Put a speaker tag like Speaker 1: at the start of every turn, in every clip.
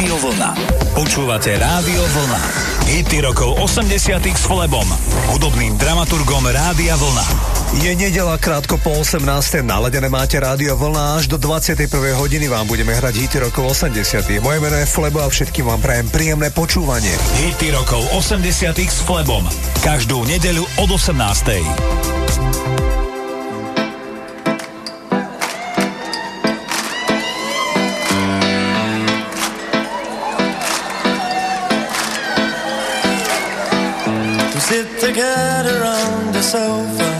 Speaker 1: Rádio Vlna. Počúvate Rádio Vlna. Hity rokov 80 s Flebom, hudobným dramaturgom Rádia Vlna.
Speaker 2: Je nedela krátko po 18. Naladené máte Rádio Vlna až do 21. hodiny vám budeme hrať hity rokov 80. Moje meno je Flebo a všetkým vám prajem príjemné počúvanie.
Speaker 1: Hity rokov 80 s Flebom. Každú nedeľu od 18.
Speaker 3: Together on the sofa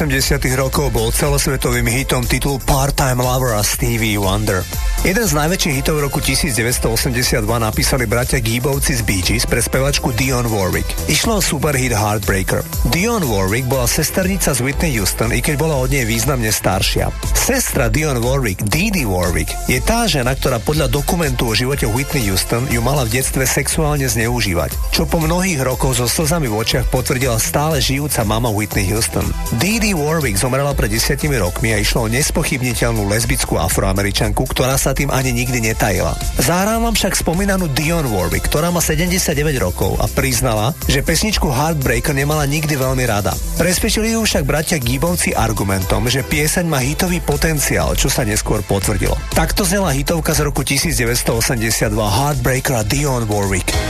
Speaker 2: 80 rokov bol celosvetovým hitom titul Part-Time Lover a Stevie Wonder. Jeden z najväčších hitov roku 1982 napísali bratia Gíbovci z Bee Gees pre spevačku Dion Warwick. Išlo o superhit Heartbreaker. Dion Warwick bola sesternica z Whitney Houston, i keď bola od nej významne staršia. Sestra Dion Warwick, Dee Warwick, je tá žena, ktorá podľa dokumentu o živote Whitney Houston ju mala v detstve sexuálne zneužívať, čo po mnohých rokoch so slzami v očiach potvrdila stále žijúca mama Whitney Houston. Dee Warwick zomrela pred desiatimi rokmi a išlo o nespochybniteľnú lesbickú afroameričanku, ktorá sa tým ani nikdy netajila. Zahrám vám však spomínanú Dion Warwick, ktorá má 79 rokov a priznala, že pesničku Heartbreaker nemala nikdy veľmi rada. Presvedčili ju však bratia Gibovci argumentom, že pieseň má hitový potenciál, čo sa neskôr potvrdilo. Takto znela hitovka z roku 1982 Heartbreaker a Dion Warwick.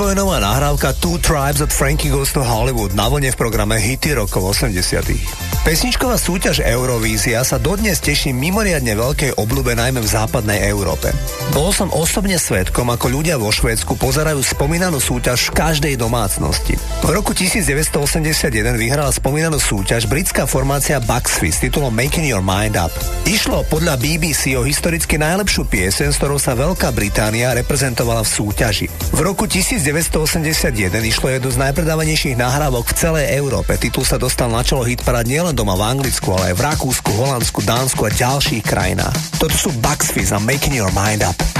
Speaker 4: Protivojnová nahrávka Two Tribes od Frankie Goes to Hollywood na vlne v programe Hity rokov 80. Pesničková súťaž Eurovízia sa dodnes teší mimoriadne veľkej obľúbe najmä v západnej Európe. Bol som osobne svetkom, ako ľudia vo Švédsku pozerajú spomínanú súťaž v každej domácnosti. V roku 1981 vyhrala spomínanú súťaž britská formácia Bugsfy s titulom Making Your Mind Up. Išlo podľa BBC o historicky najlepšiu piesen, s ktorou sa Veľká Británia reprezentovala v súťaži. V roku 1981 išlo jednu z najpredávanejších nahrávok v celej Európe. Titul sa dostal na čelo hitparad nielen nielen doma v Anglicku, ale aj v Rakúsku, Holandsku, Dánsku a ďalších krajinách. Toto sú Bugs Fizz a Making Your Mind Up.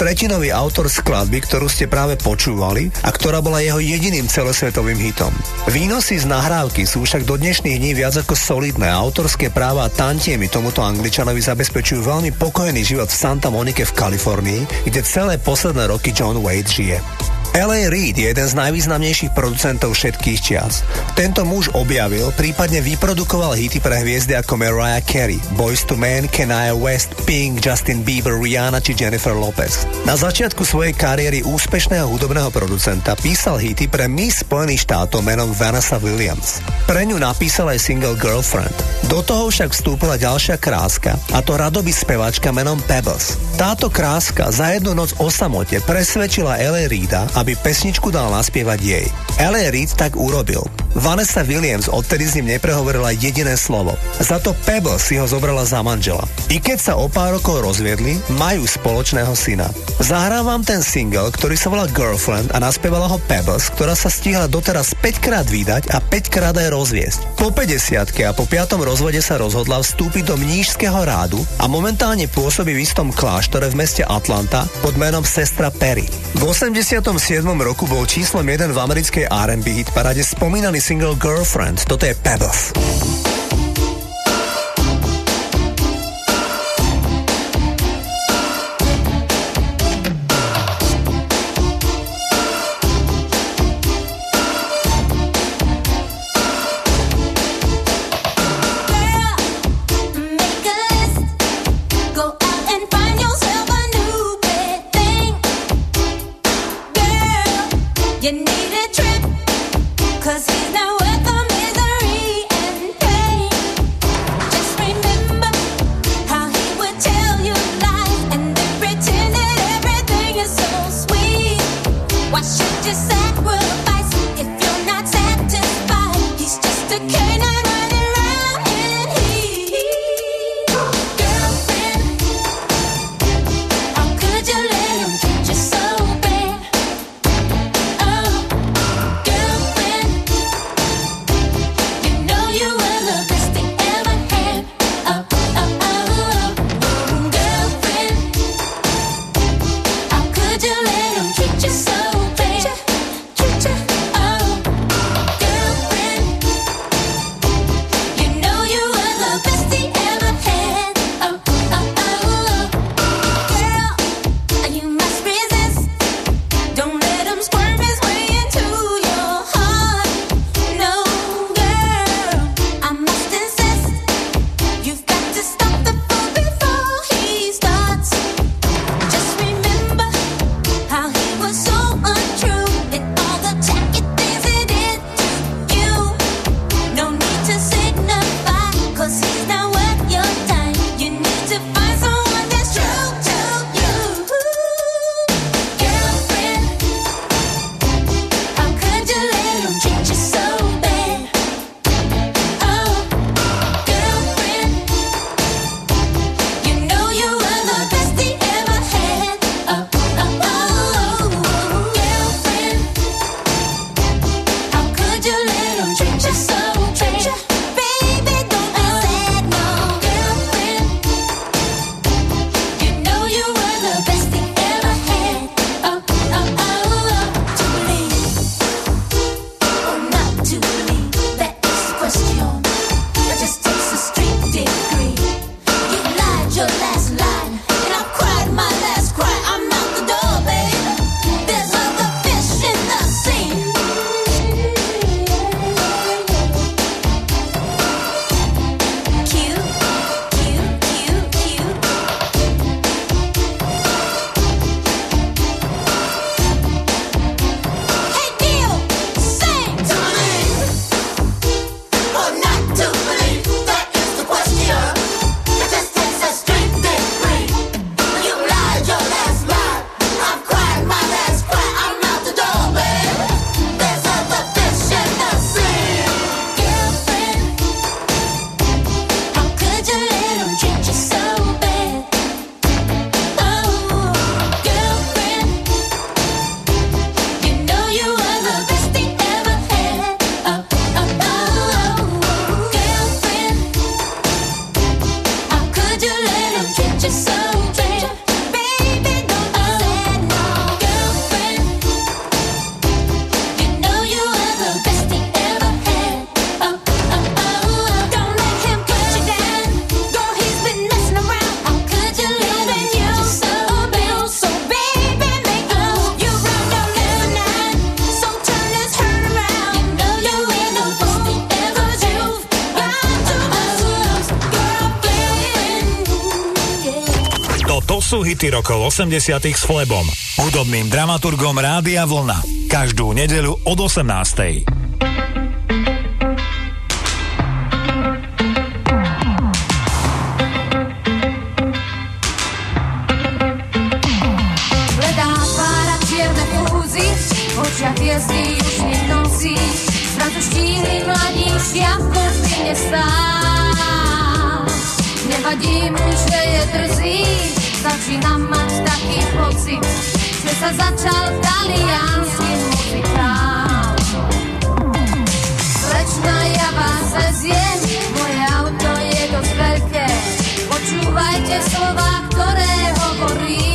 Speaker 2: tretinový autor skladby, ktorú ste práve počúvali a ktorá bola jeho jediným celosvetovým hitom. Výnosy z nahrávky sú však do dnešných dní viac ako solidné a autorské práva a tantiemy tomuto Angličanovi zabezpečujú veľmi pokojný život v Santa Monike v Kalifornii, kde celé posledné roky John Wade žije. L.A. Reid je jeden z najvýznamnejších producentov všetkých čias. Tento muž objavil, prípadne vyprodukoval hity pre hviezdy ako Mariah Carey, Boys to Men, Kanye West, Pink, Justin Bieber, Rihanna či Jennifer Lopez. Na začiatku svojej kariéry úspešného hudobného producenta písal hity pre Miss Spojených štátov menom Vanessa Williams. Pre ňu napísal aj single Girlfriend. Do toho však vstúpila ďalšia kráska, a to radoby spevačka menom Pebbles. Táto kráska za jednu noc o samote presvedčila L.A. Reida, aby pesničku dal naspievať jej. L.A. Reid tak urobil. Vanessa Williams odtedy s ním neprehovorila jediné slovo. Za to Pebbles si ho zobrala za manžela. I keď sa o pár rokov rozviedli, majú spoločného syna. Zahrávam ten single, ktorý sa volá Girlfriend a naspievala ho Pebbles, ktorá sa stihla doteraz 5 krát vydať a 5 krát aj rozviesť. Po 50 a po 5. rozvode sa rozhodla vstúpiť do mnížského rádu a momentálne pôsobí v istom kláštore v meste Atlanta pod menom Sestra Perry. V 87. roku bol číslom 1 v americkej R&B hit parade spomínaný single Girlfriend. Toto je Pebbles.
Speaker 1: hity rokov 80 s Flebom, hudobným dramaturgom Rádia Vlna. Každú nedelu od 18.
Speaker 5: hviezdy už nenosí, snad už tíhli mladí, ja v nie stál nevadí mu, že je drzý, začínam mať taký pocit, že sa začal talianský muzikál. Slečna, ja vás zjem, moje auto je dosť veľké, počúvajte slova, ktoré hovorím.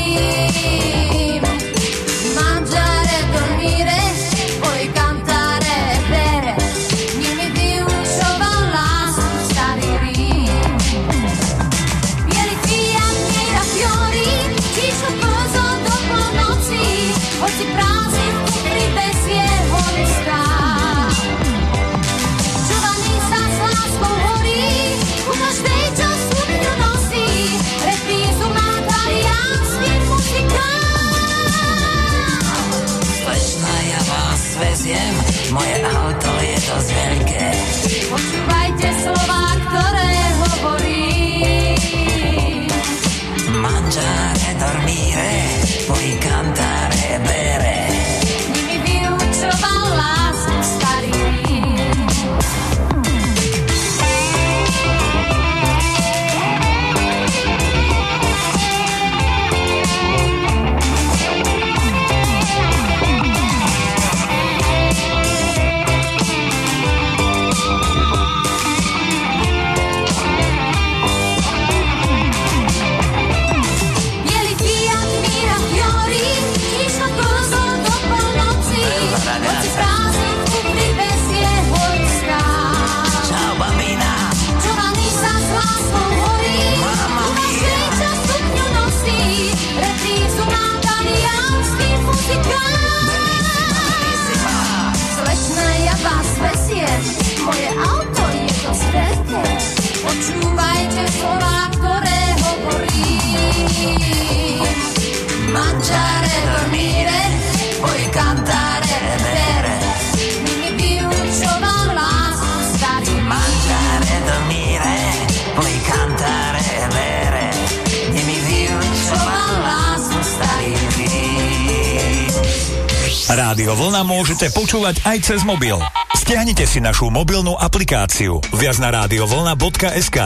Speaker 6: Rádio Vlna môžete počúvať aj cez mobil. Stiahnite si našu mobilnú aplikáciu viac na radiovlna.sk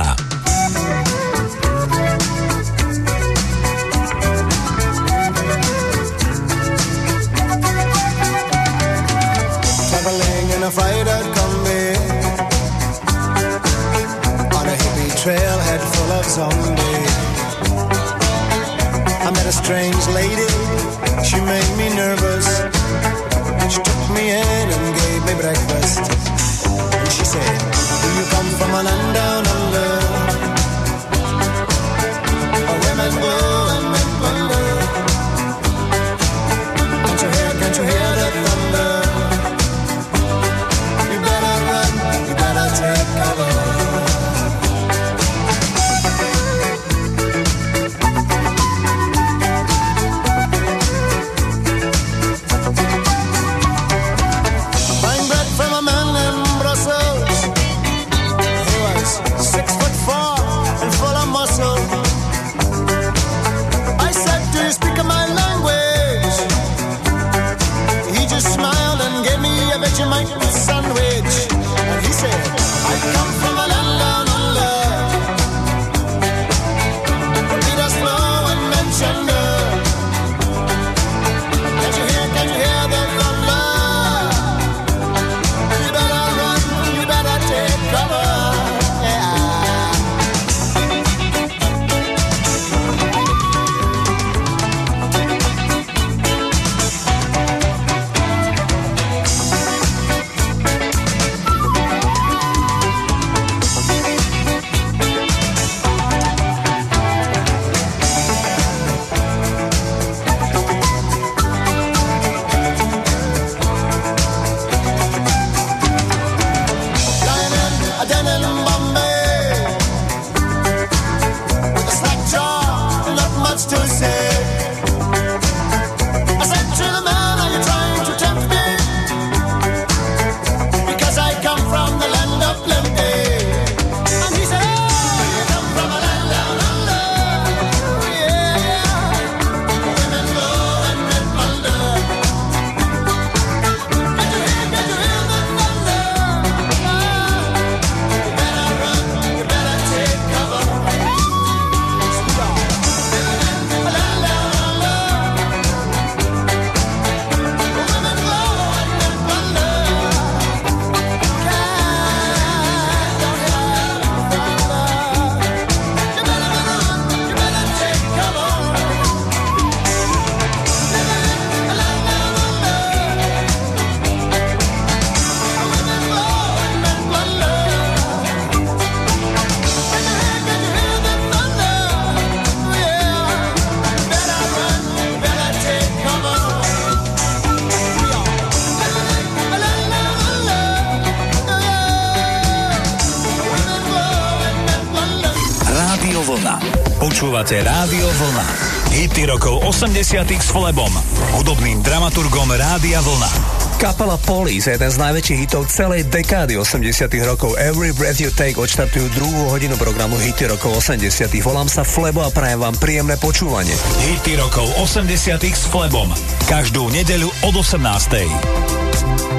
Speaker 6: s Flebom, hudobným dramaturgom Rádia Vlna.
Speaker 2: Kapela Police je jeden z najväčších hitov celej dekády 80 rokov. Every Breath You Take odštartujú druhú hodinu programu Hity rokov 80 Volám sa Flebo a prajem vám príjemné počúvanie.
Speaker 6: Hity rokov 80 s Flebom. Každú nedeľu od 18.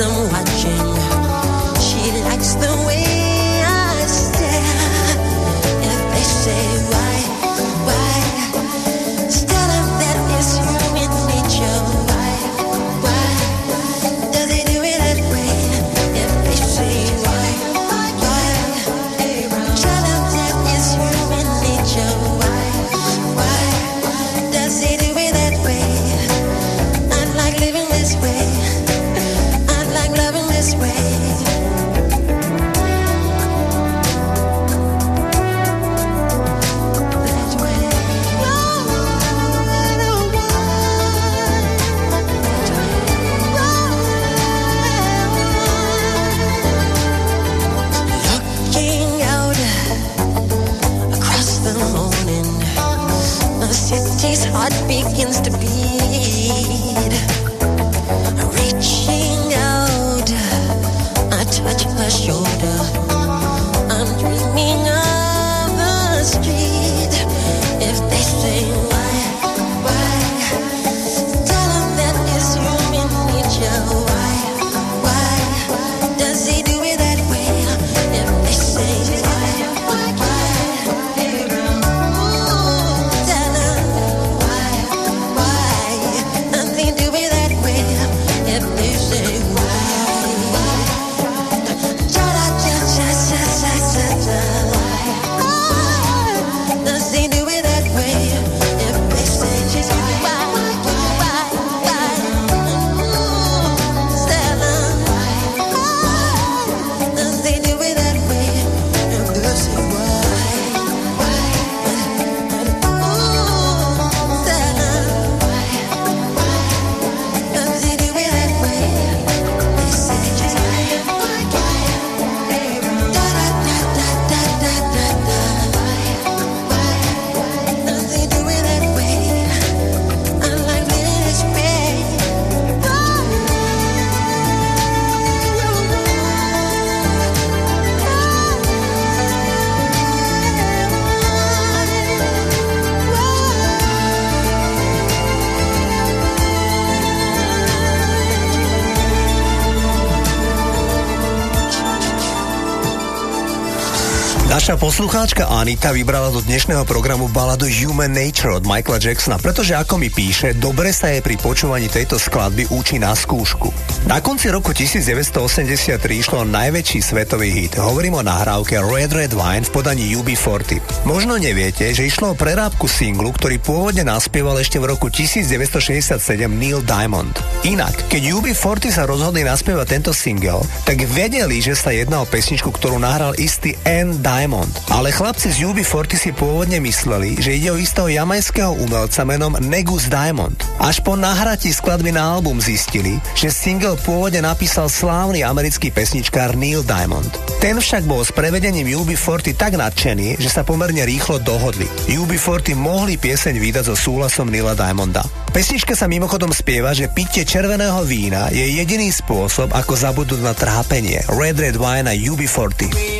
Speaker 2: someone poslucháčka Anita vybrala do dnešného programu baladu Human Nature od Michaela Jacksona, pretože ako mi píše, dobre sa je pri počúvaní tejto skladby úči na skúšku. Na konci roku 1983 išlo najväčší svetový hit. Hovorím o nahrávke Red Red Wine v podaní UB40. Možno neviete, že išlo o prerábku singlu, ktorý pôvodne naspieval ešte v roku 1967 Neil Diamond. Inak, keď UB40 sa rozhodli naspievať tento single, tak vedeli, že sa jedná o pesničku, ktorú nahral istý N. Diamond. Ale chlapci z UB40 si pôvodne mysleli, že ide o istého jamajského umelca menom Negus Diamond. Až po nahratí skladby na album zistili, že single pôvodne napísal slávny americký pesničkár Neil Diamond. Ten však bol s prevedením UB40 tak nadšený, že sa pomerne rýchlo dohodli. UB40 mohli pieseň vydať so súhlasom Nila Diamonda. Pesnička sa mimochodom spieva, že pitie červeného vína je jediný spôsob, ako zabudnúť na trápenie. Red Red Wine a UB40.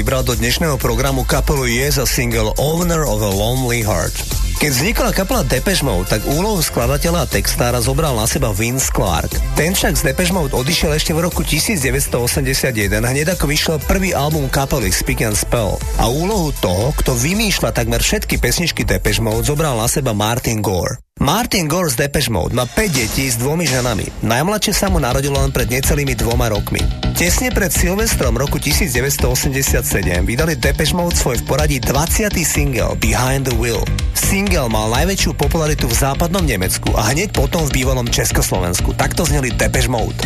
Speaker 2: Vybral do dnešného programu kapelu Yes a single Owner of a Lonely Heart. Keď vznikla kapela Depeche Mode, tak úlohu skladateľa a textára zobral na seba Vince Clark. Ten však z Depeche Mode odišiel ešte v roku 1981, hneď ako vyšiel prvý album kapely Speak and Spell. A úlohu toho, kto vymýšľa takmer všetky pesničky Depeche Mode, zobral na seba Martin Gore. Martin Gore z Depeche Mode má 5 detí s dvomi ženami. Najmladšie sa mu narodilo len pred necelými dvoma rokmi. Tesne pred Silvestrom roku 1987 vydali Depeche Mode svoj v poradí 20. single Behind the Wheel. Single mal najväčšiu popularitu v západnom Nemecku a hneď potom v bývalom Československu. Takto zneli Depeche Mode.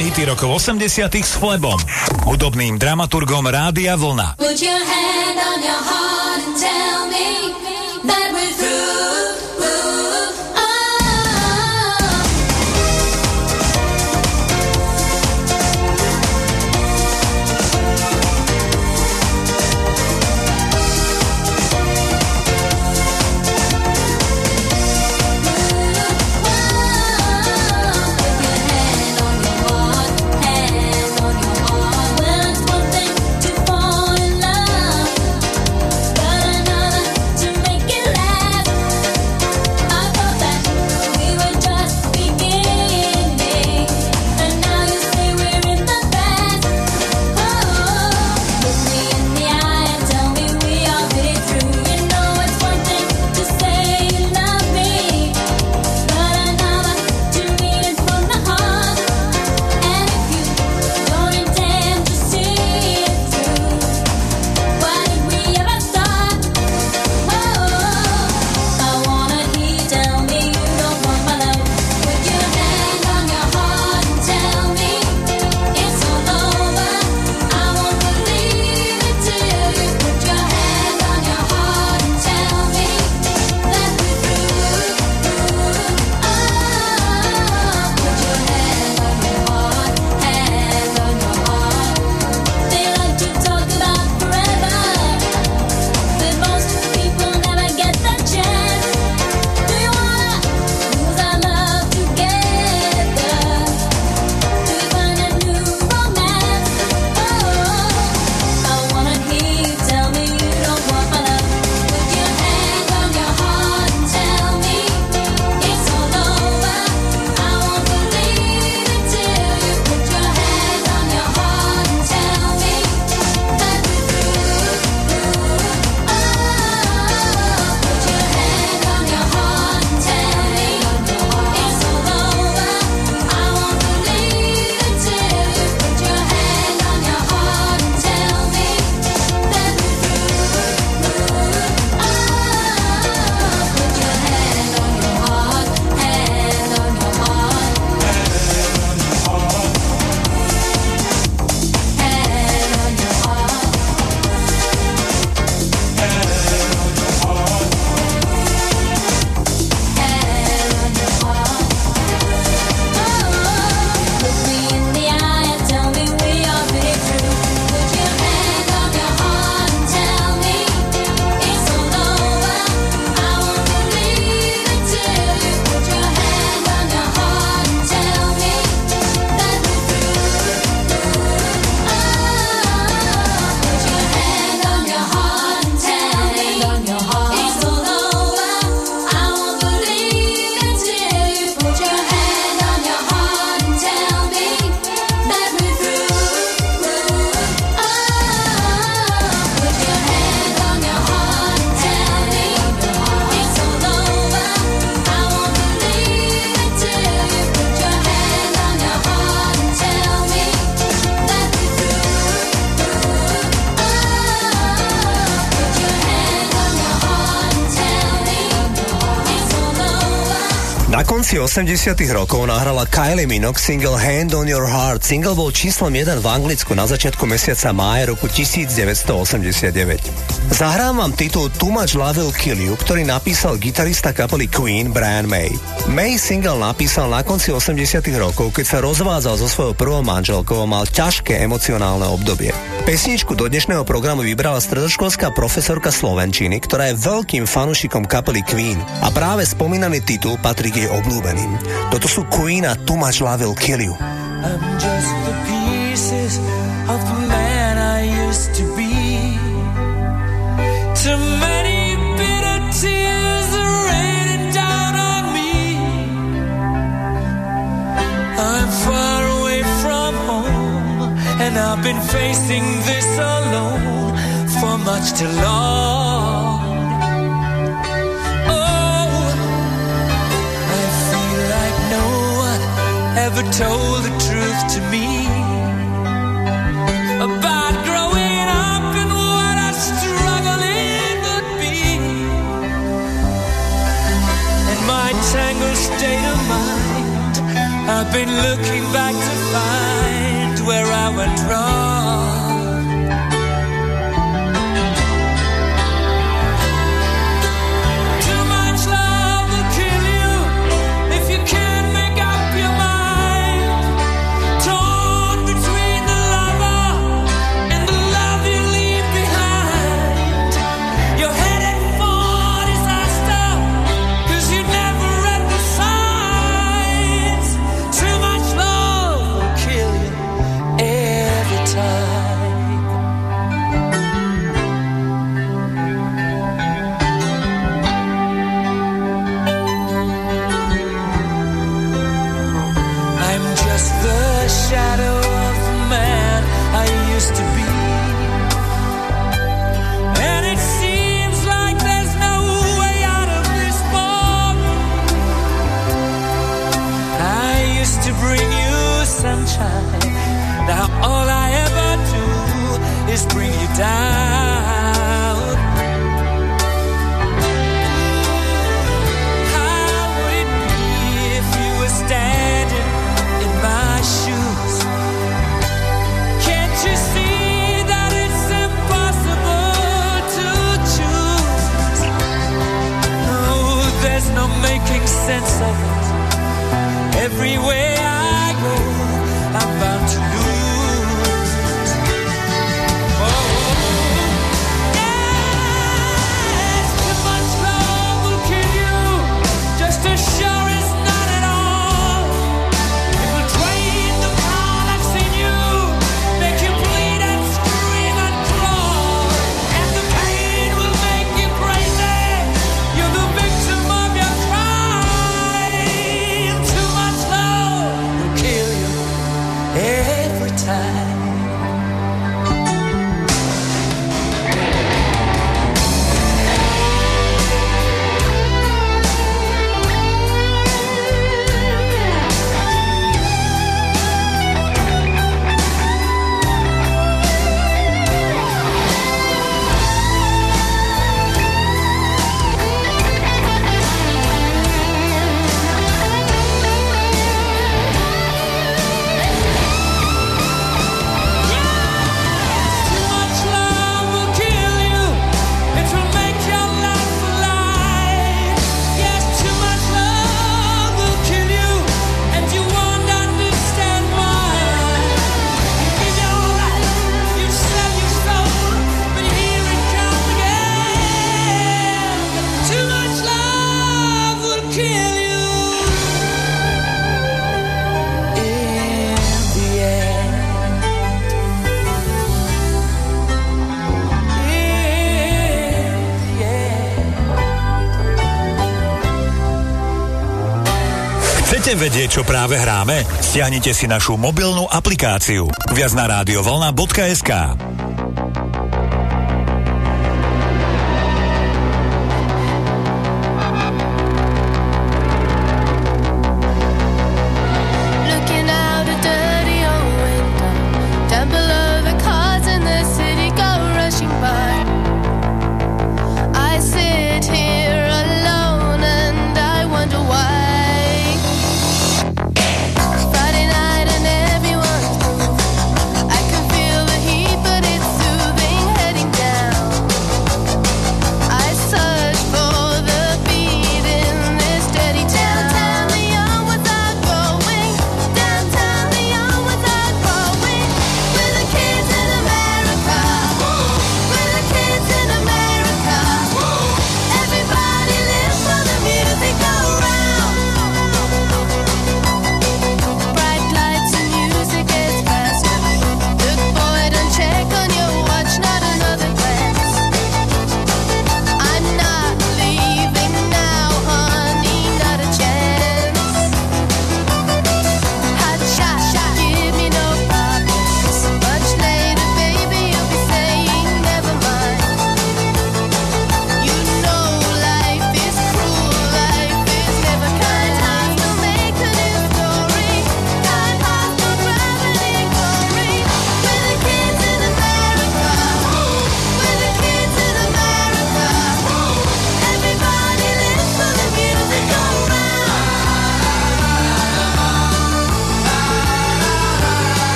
Speaker 1: hity rokov 80 s Flebom, hudobným dramaturgom Rádia Vlna.
Speaker 7: Put your hand on your heart and tell me that we're through.
Speaker 2: 80 rokov nahrala Kylie Minogue single Hand on Your Heart. Single bol číslom 1 v Anglicku na začiatku mesiaca mája roku 1989. Zahrám vám titul Too Much Love Will Kill You, ktorý napísal gitarista kapely Queen Brian May. May single napísal na konci 80 rokov, keď sa rozvádzal so svojou prvou manželkou a mal ťažké emocionálne obdobie. Pesničku do dnešného programu vybrala stredoškolská profesorka Slovenčiny, ktorá je veľkým fanúšikom kapely Queen a práve spomínaný titul patrí k jej obľúbeným. Toto sú Queen a Too Much Love Will Kill You.
Speaker 3: I'm just the pieces of the man I used to and I've been facing this alone for much too long. Oh, I feel like no one ever told the truth to me about growing up and what a struggle it would be. In my tangled state of mind, I've been looking back to find where I went wrong.
Speaker 1: Vedieť, čo práve hráme? Stiahnite si našu mobilnú aplikáciu. Viac na radiovolna.sk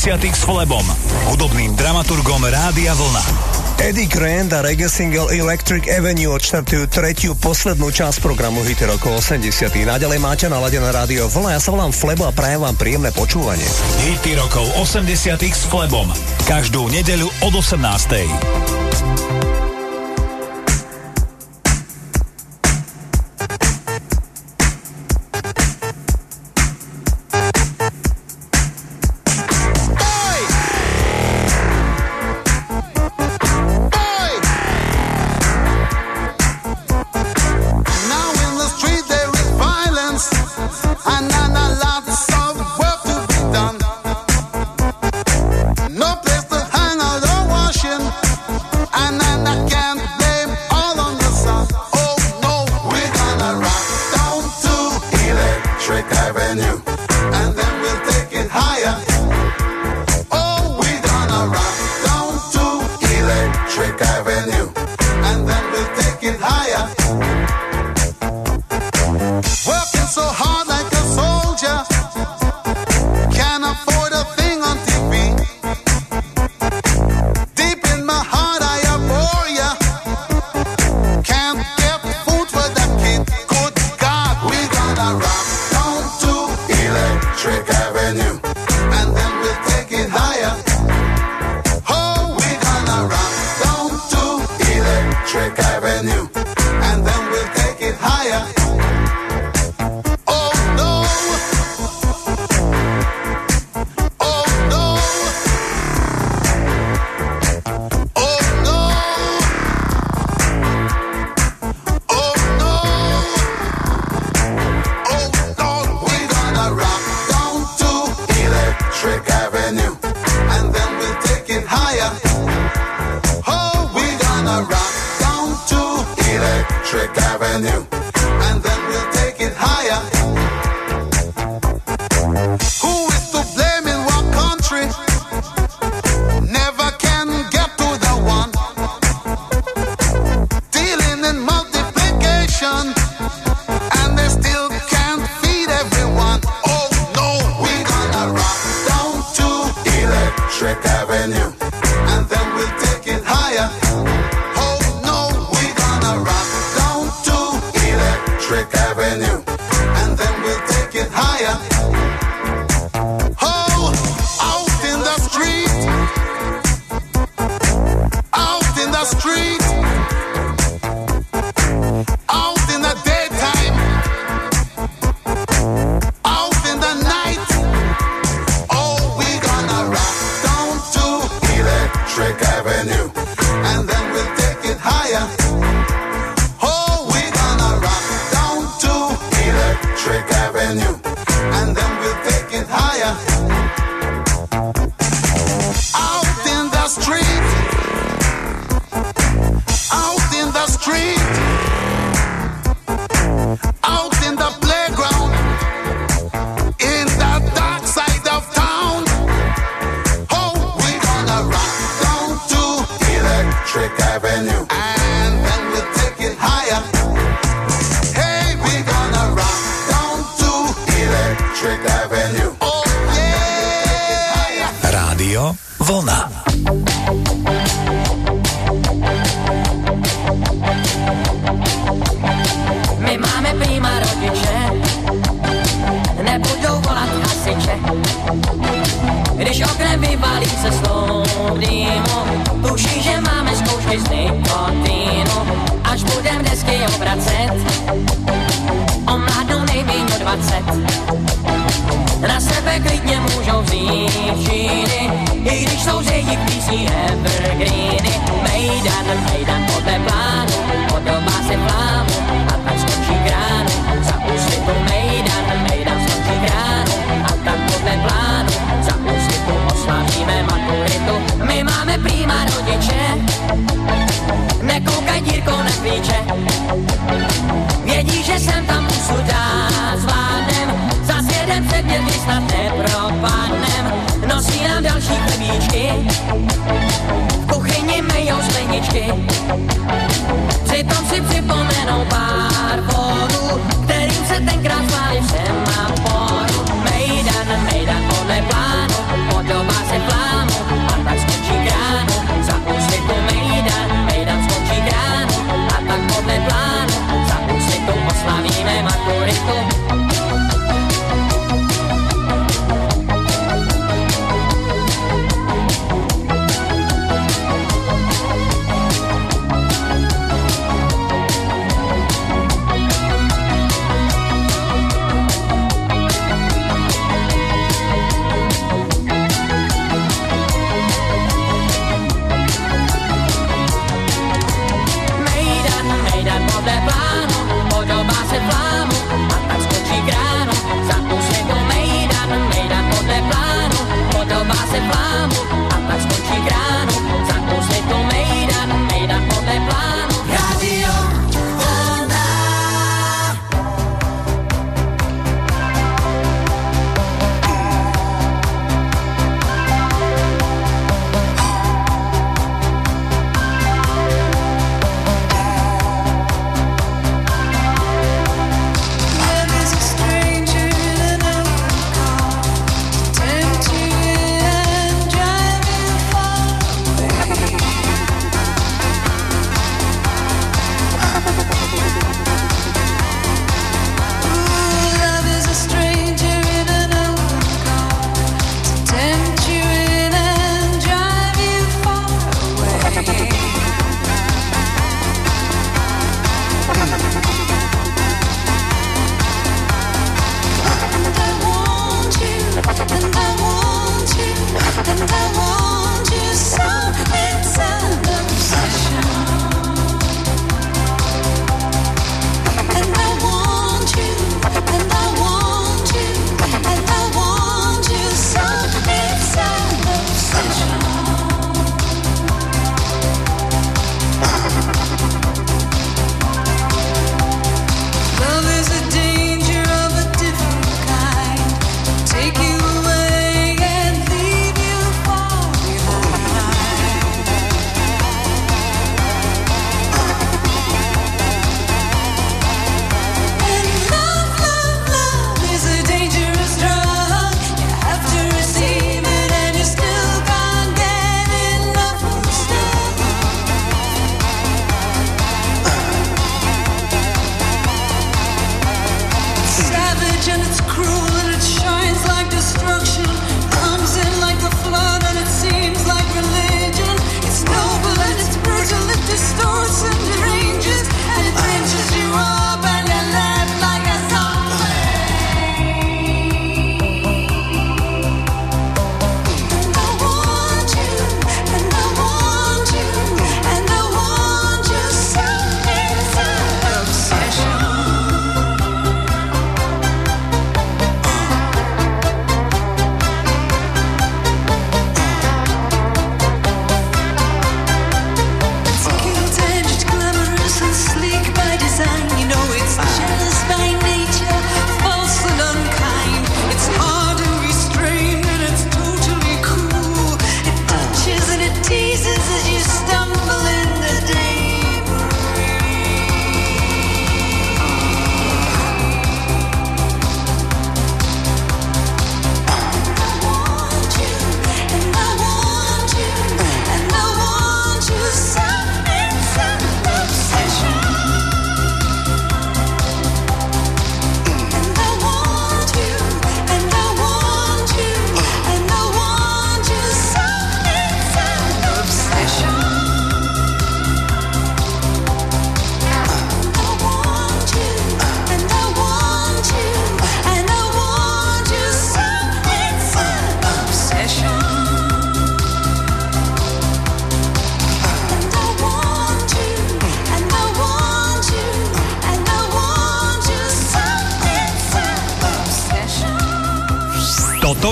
Speaker 4: 90. s Flebom, hudobným dramaturgom Rádia Vlna.
Speaker 2: Eddie Grant a reggae single Electric Avenue odštartujú tretiu poslednú časť programu Hity rokov 80. Naďalej máte naladené rádio Vlna, ja sa volám Flebo a prajem vám príjemné počúvanie.
Speaker 4: Hity rokov 80. s Flebom, každú nedeľu od 18.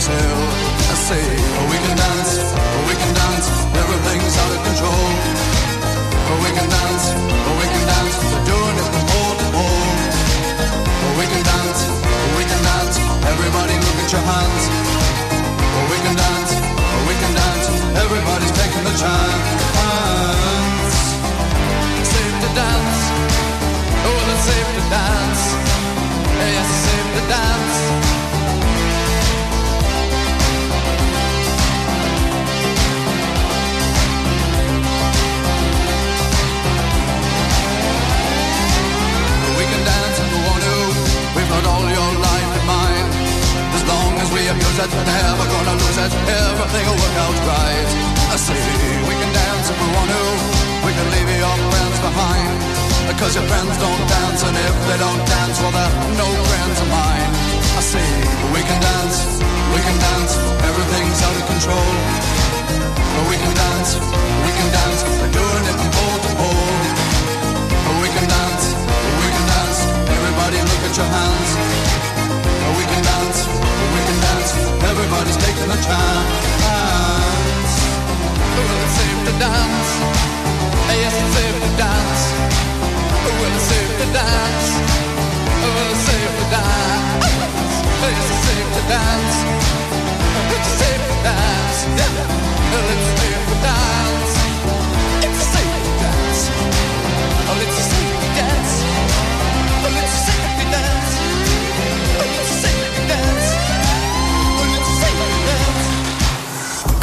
Speaker 8: Imbecile. I say, we can dance, we can dance, everything's out of control. We can dance, we can dance, we're doing it from pole to pole. We can dance, we can dance, everybody look at your hands. We can dance, we can dance, everybody's taking the chance. Safe to dance, oh it's safe to dance. Yes, safe to dance. We've all your life in mind. As long as we abuse it, never gonna lose it. Everything will work out right. I say we can dance if we want to. We can leave your friends behind. Because your friends don't dance, and if they don't dance, well, they're no friends of mine. I say we can dance, we can dance. Everything's out of control. But we can dance, we can dance. We're doing it your hands. Oh, we can dance, oh, we can dance. Everybody's taking a chance. Oh, well, it's safe to dance. Yes, it's safe to dance. Well, it's safe to dance. Well, it's safe to dance. Yes, it's safe to dance. It's safe to dance. Well, it's safe to dance. It's safe to dance. Oh, it's a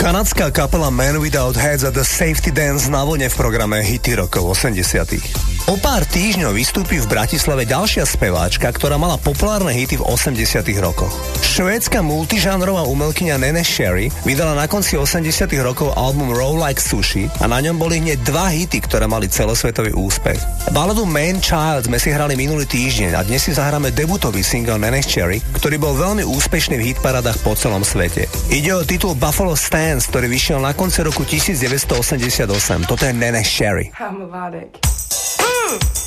Speaker 2: Kanadská kapela Man Without Heads a The Safety Dance na vlne v programe Hity rokov 80 O pár týždňov vystúpi v Bratislave ďalšia speváčka, ktorá mala populárne hity v 80 rokoch. Švédska multižánrová umelkyňa Nene Sherry vydala na konci 80 rokov album Roll Like Sushi a na ňom boli hneď dva hity, ktoré mali celosvetový úspech. Baladu Man Child sme si hrali minulý týždeň a dnes si zahráme debutový single Nene Sherry, ktorý bol veľmi úspešný v hitparadách po celom svete. Ide o titul Buffalo Stance, ktorý vyšiel na konci roku 1988. Toto je Nene Sherry.
Speaker 9: How
Speaker 10: Ooh.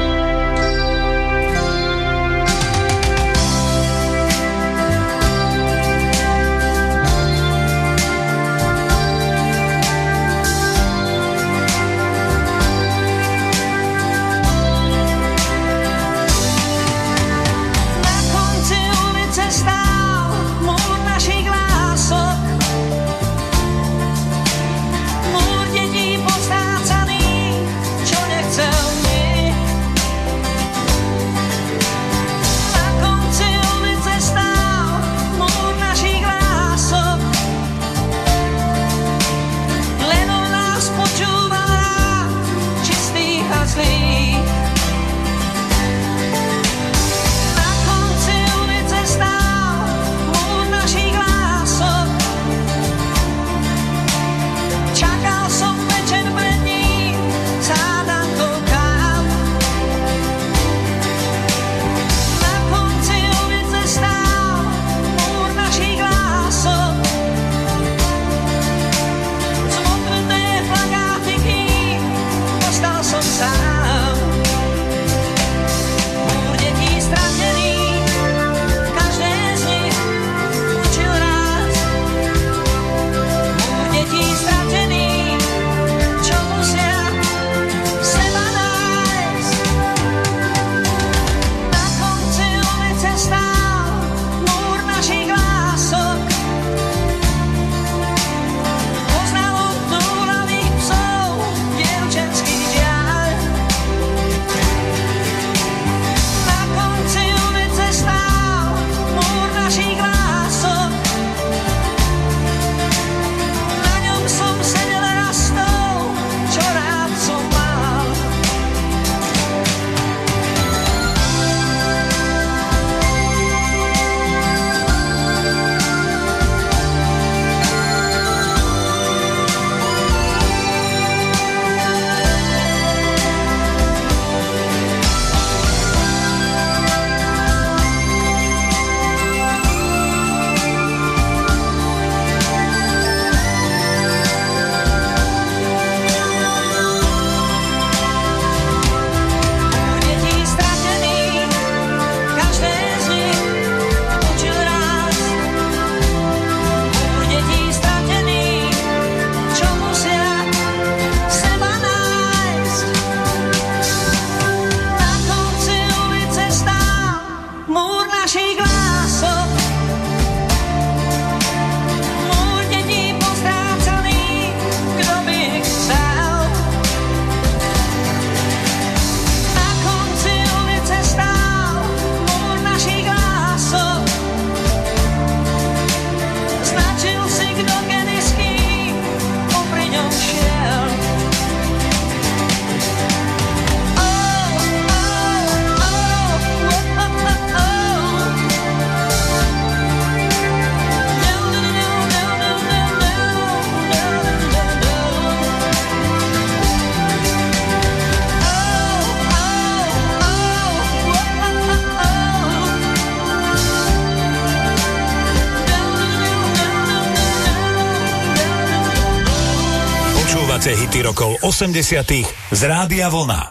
Speaker 11: 80. z Rádia Vlna.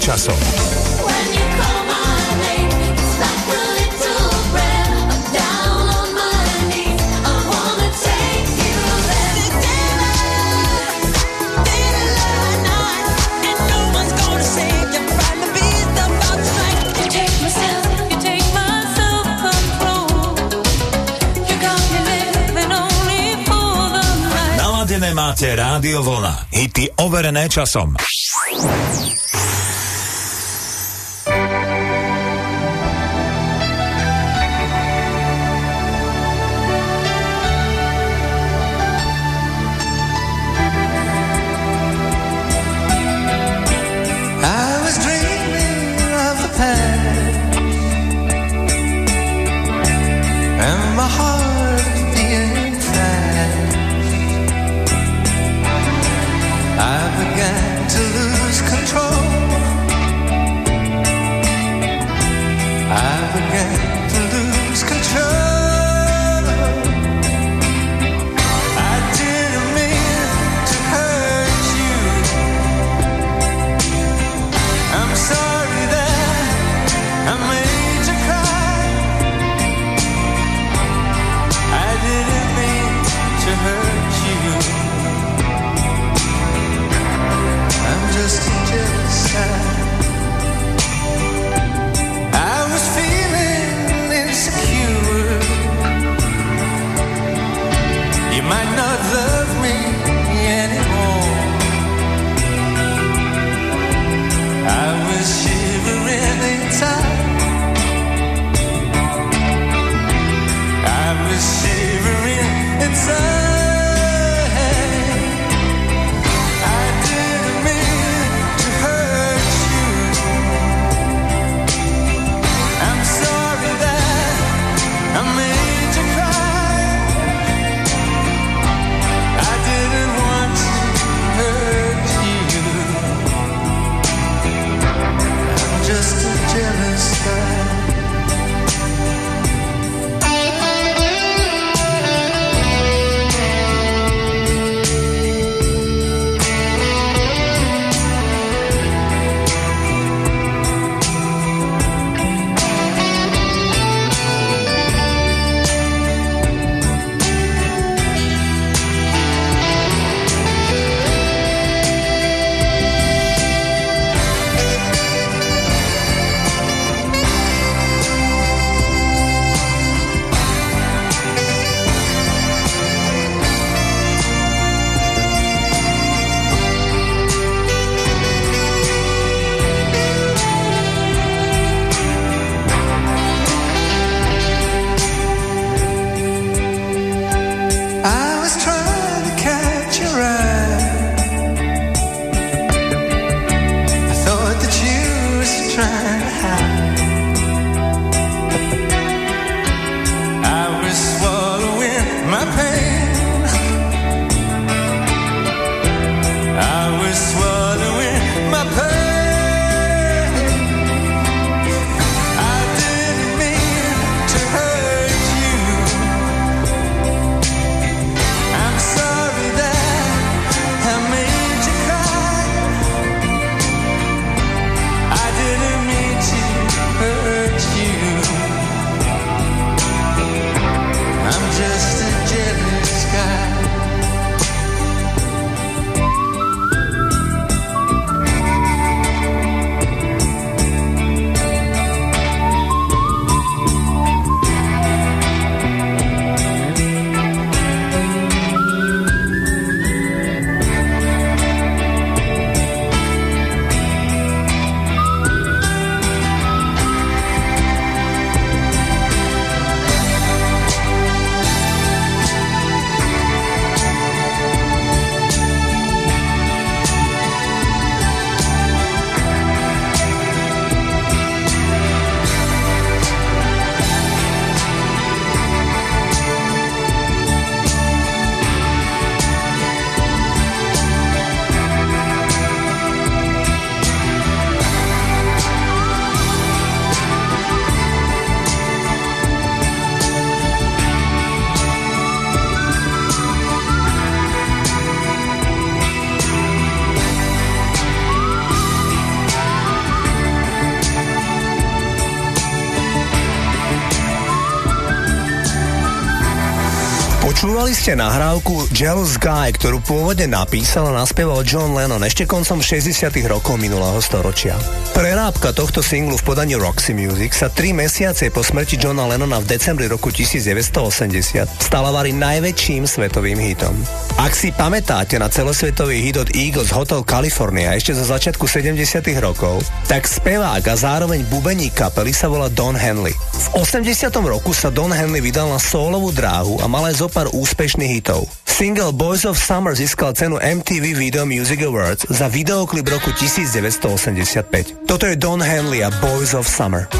Speaker 11: časom. máte Rádio Vlna. Hity overené časom.
Speaker 2: Počúvali ste nahrávku Jealous Guy, ktorú pôvodne napísal a naspieval John Lennon ešte koncom 60 rokov minulého storočia. Prerábka tohto singlu v podaní Roxy Music sa tri mesiace po smrti Johna Lennona v decembri roku 1980 stala vari najväčším svetovým hitom. Ak si pamätáte na celosvetový hit od Eagles Hotel California ešte zo začiatku 70 rokov, tak spevák a zároveň bubeník kapely sa volá Don Henley. V 80. roku sa Don Henley vydal na solovú dráhu a mal aj zopár úspešných hitov. Single Boys of Summer získal cenu MTV Video Music Awards za videoklip roku 1985. Toto je Don Henley a Boys of Summer.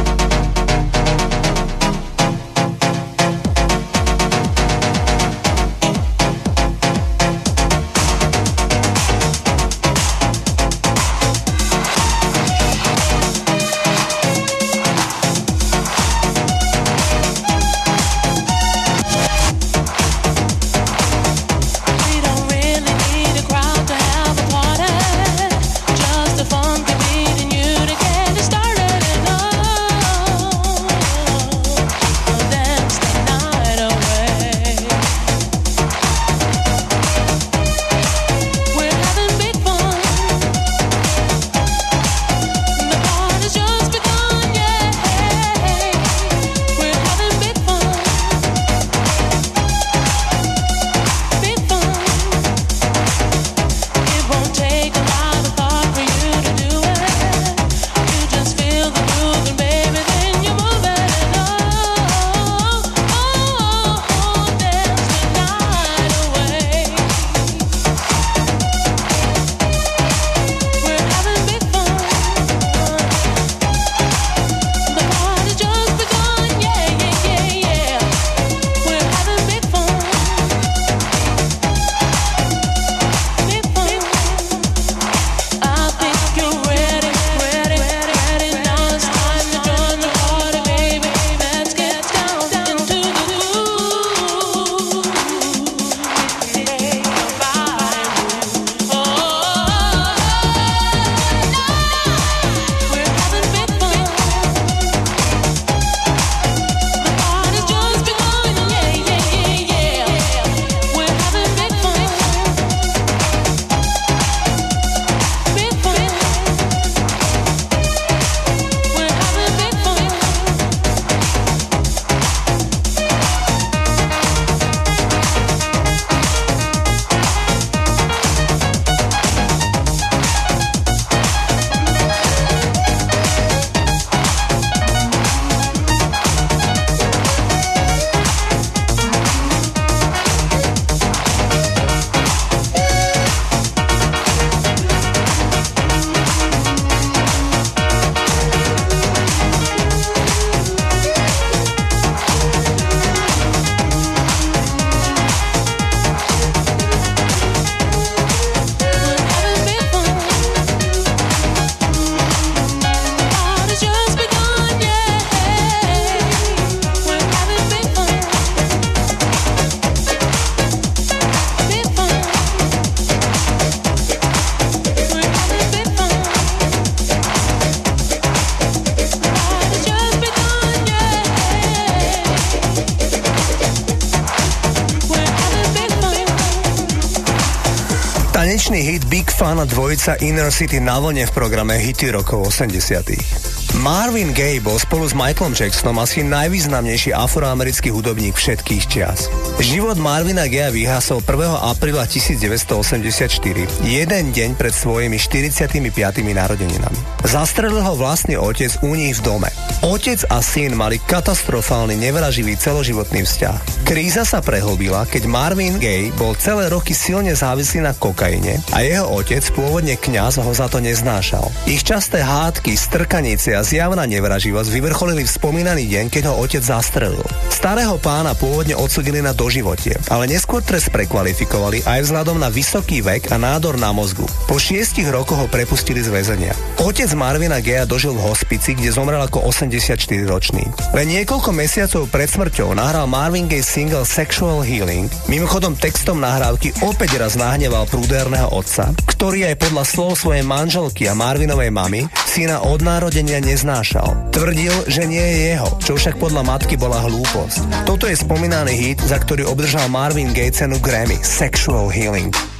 Speaker 2: Dvojica Inner City na vlne v programe Hity rokov 80. Marvin Gaye bol spolu s Michaelom Jacksonom asi najvýznamnejší afroamerický hudobník všetkých čias. Život Marvina Gaya vyhasol 1. apríla 1984, jeden deň pred svojimi 45. narodeninami. Zastrelil ho vlastný otec u nich v dome. Otec a syn mali katastrofálny, nevraživý celoživotný vzťah. Kríza sa prehlbila, keď Marvin Gaye bol celé roky silne závislý na kokaine a jeho otec, pôvodne kňaz, ho za to neznášal. Ich časté hádky, strkanice a zjavná nevraživosť vyvrcholili v spomínaný deň, keď ho otec zastrelil. Starého pána pôvodne odsudili na doživotie, ale neskôr trest prekvalifikovali aj vzhľadom na vysoký vek a nádor na mozgu. Po šiestich rokoch ho prepustili z väzenia. Otec Marvina Gea dožil v hospici, kde zomrel ako 84-ročný. Len niekoľko mesiacov pred smrťou nahral Marvin Gaye single Sexual Healing. Mimochodom textom nahrávky opäť raz nahneval prúderného otca, ktorý aj podľa slov svojej manželky a Marvinovej mamy syna od narodenia neznášal. Tvrdil, že nie je jeho, čo však podľa matky bola hlúposť. Toto je spomínaný hit, za ktorý obdržal Marvin Gaye cenu Grammy Sexual Healing.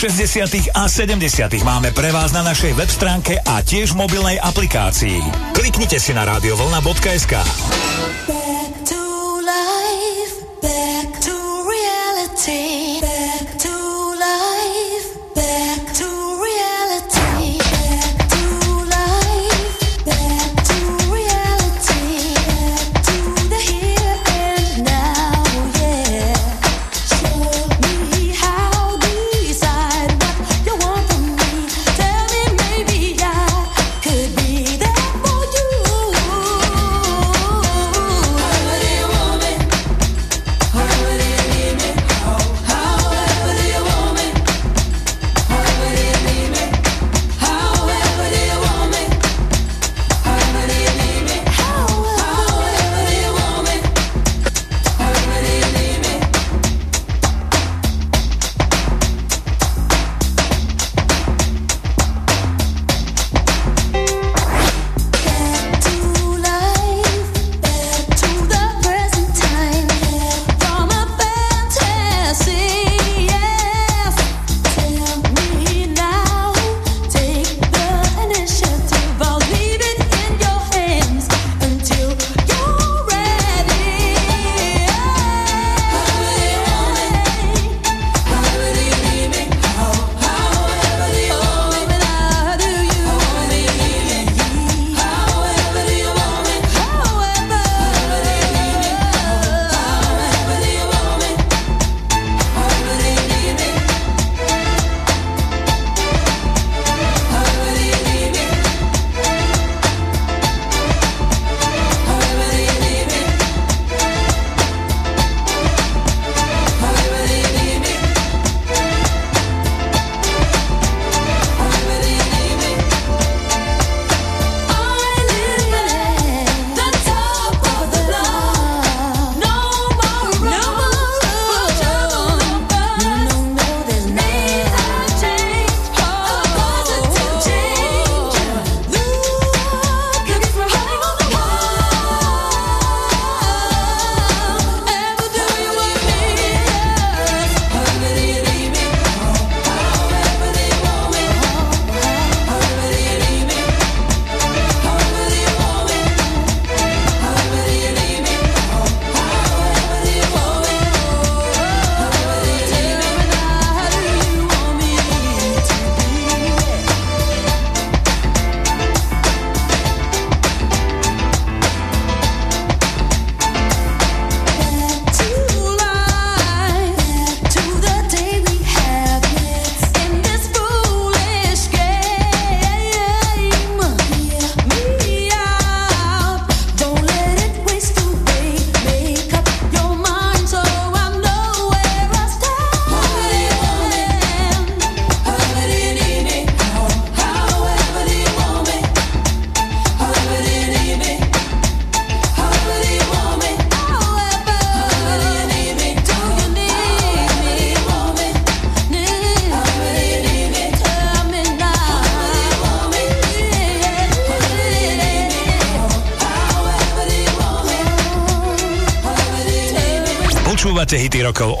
Speaker 11: 60. a 70. máme pre vás na našej web stránke a tiež mobilnej aplikácii. Kliknite si na
Speaker 1: radiovolna.sk.